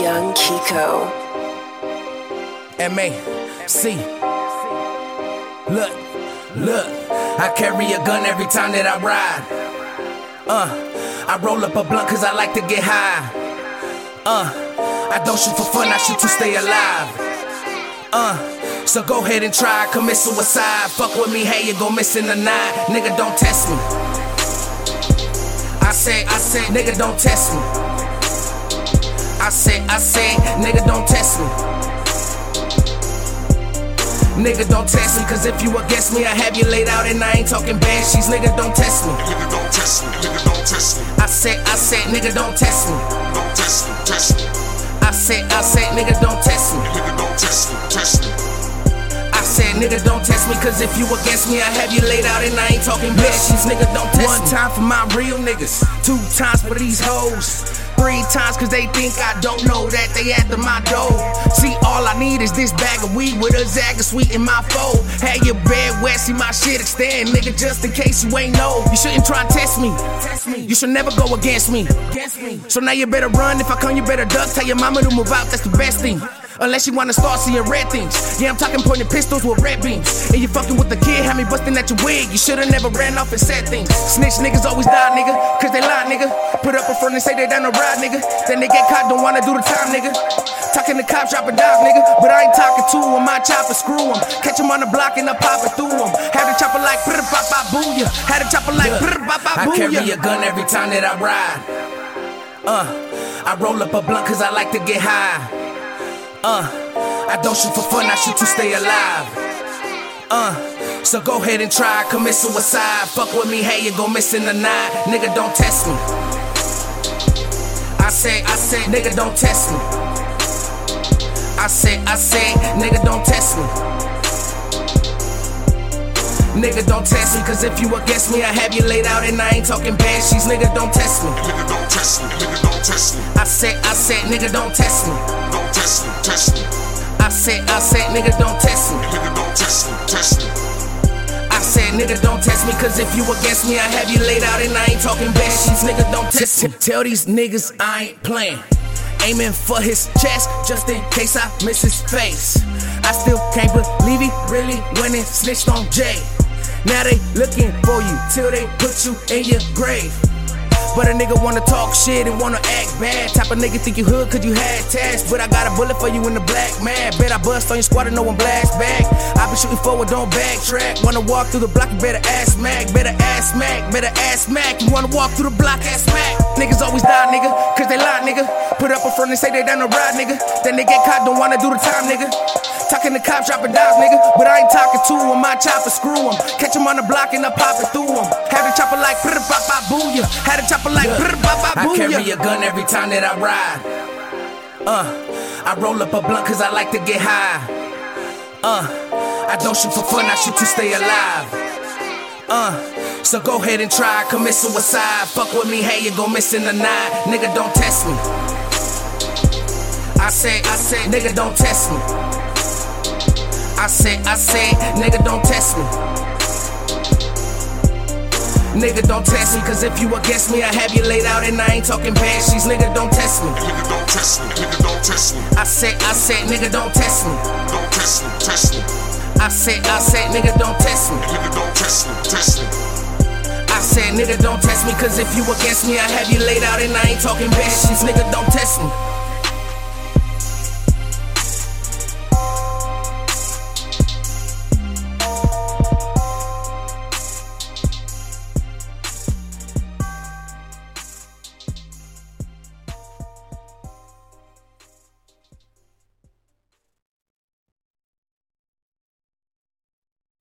Young Kiko. M.A.C. Look, look, I carry a gun every time that I ride. Uh, I roll up a blunt cause I like to get high. Uh, I don't shoot for fun, I shoot to stay alive. Uh, so go ahead and try, commit suicide. Fuck with me, hey, you gon' miss in the night. Nigga, don't test me. I say, I say, nigga, don't test me. I say, I say, nigga, don't test me. Nigga, don't test me, cause if you against me, I have you laid out and I ain't talking bad sheets. Nigga, don't test me. Nigga, don't test me. Nigga, don't test me. I said, I said, nigga, don't test me. Don't test me. Test me. I said, I said, nigga, don't test me. Nigga, don't test me. Test me. Said, nigga, don't test me, cause if you against me, I have you laid out and I ain't talking sheets. Nigga, don't test One me. One time for my real niggas, two times for these hoes. Three times cause they think I don't know that they after my dough. See, all I need is this bag of weed with a zag of sweet in my fold. Had your bed wet, see my shit extend, nigga, just in case you ain't know. You shouldn't try and test me. You should never go against me. So now you better run. If I come, you better duck. Tell your mama to move out, that's the best thing. Unless you wanna start seeing red things. Yeah, I'm talking pointing pistols with red beams. And you fucking with the kid, have me busting at your wig. You should've never ran off and said things. Snitch niggas always die, nigga. Cause they lie, nigga. Put up a front and say they down the ride, nigga. Then they get caught, don't wanna do the time, nigga. Talking to cops, drop a dog, nigga. But I ain't talking to him, my chopper, screw him. Catch him on the block and I pop it through him. Had a chopper like brr bop bop booyah. Had a chopper like brr bop bop booyah. I carry a gun every time that I ride. Uh, I roll up a blunt cause I like to get high. Uh, I don't shoot for fun, I shoot to stay alive. Uh, so go ahead and try, commit suicide. Fuck with me, hey, you gon' miss in the night. Nigga, don't test me. I say, I say, nigga, don't test me. I say, I say, nigga, don't test me. Nigga, don't test me, cause if you against me, I have you laid out and I ain't talking bad sheets. Nigga, don't test me. Nigga, don't test me. Nigga, don't test me. I said, I said, nigga, don't test me. Don't test me. Test me. I said, I said, nigga, don't test me. Nigga, don't test me. Test me. I said, nigga, don't test me, cause if you against me, I have you laid out and I ain't talking bad sheets. Nigga, don't test me. Tell these niggas I ain't playing. Aiming for his chest just in case I miss his face. I still can't believe he really went and snitched on Jay. Now they looking for you till they put you in your grave. But a nigga wanna talk shit and wanna act bad. Type of nigga think you hood cause you had tats. But I got a bullet for you in the black man. Bet I bust on your squad and no one blast back. I been shooting forward, don't backtrack. Wanna walk through the block, you better ass Mac. Better ass Mac, better ass Mac. You wanna walk through the block, ass Mac. Niggas always die, nigga, cause they lie, nigga. Put up a front and say they down the ride, nigga. Then they get caught, don't wanna do the time, nigga. Talking to cops, dropping dogs, nigga. But I ain't talking to him, my chopper, screw him. Catch him on the block and I pop it through him. Had a chopper like brr bop bop booyah. Had a chopper like brr bop bop booyah. I carry a gun every time that I ride. Uh, I roll up a blunt cause I like to get high. Uh, I don't shoot for fun, I shoot to stay alive. Uh, so go ahead and try, commit suicide. Fuck with me, hey, you gon' miss in the night. Nigga, don't test me. I say, I say, nigga, don't test me. I say, I say, nigga, don't test me. Nigga, don't test me, cause if you against me, I have you laid out and I ain't talking bad sheets. Nigga, don't test me. Nigga, don't test me. Nigga, don't test me. I said, I said, nigga, don't test me. Don't test me. Test me. I said, I said, nigga, don't test me. Nigga, don't test me. Test me. I said, nigga, don't test me, cause if you against me, I have you laid out and I ain't talking bad sheets. Nigga, don't test me.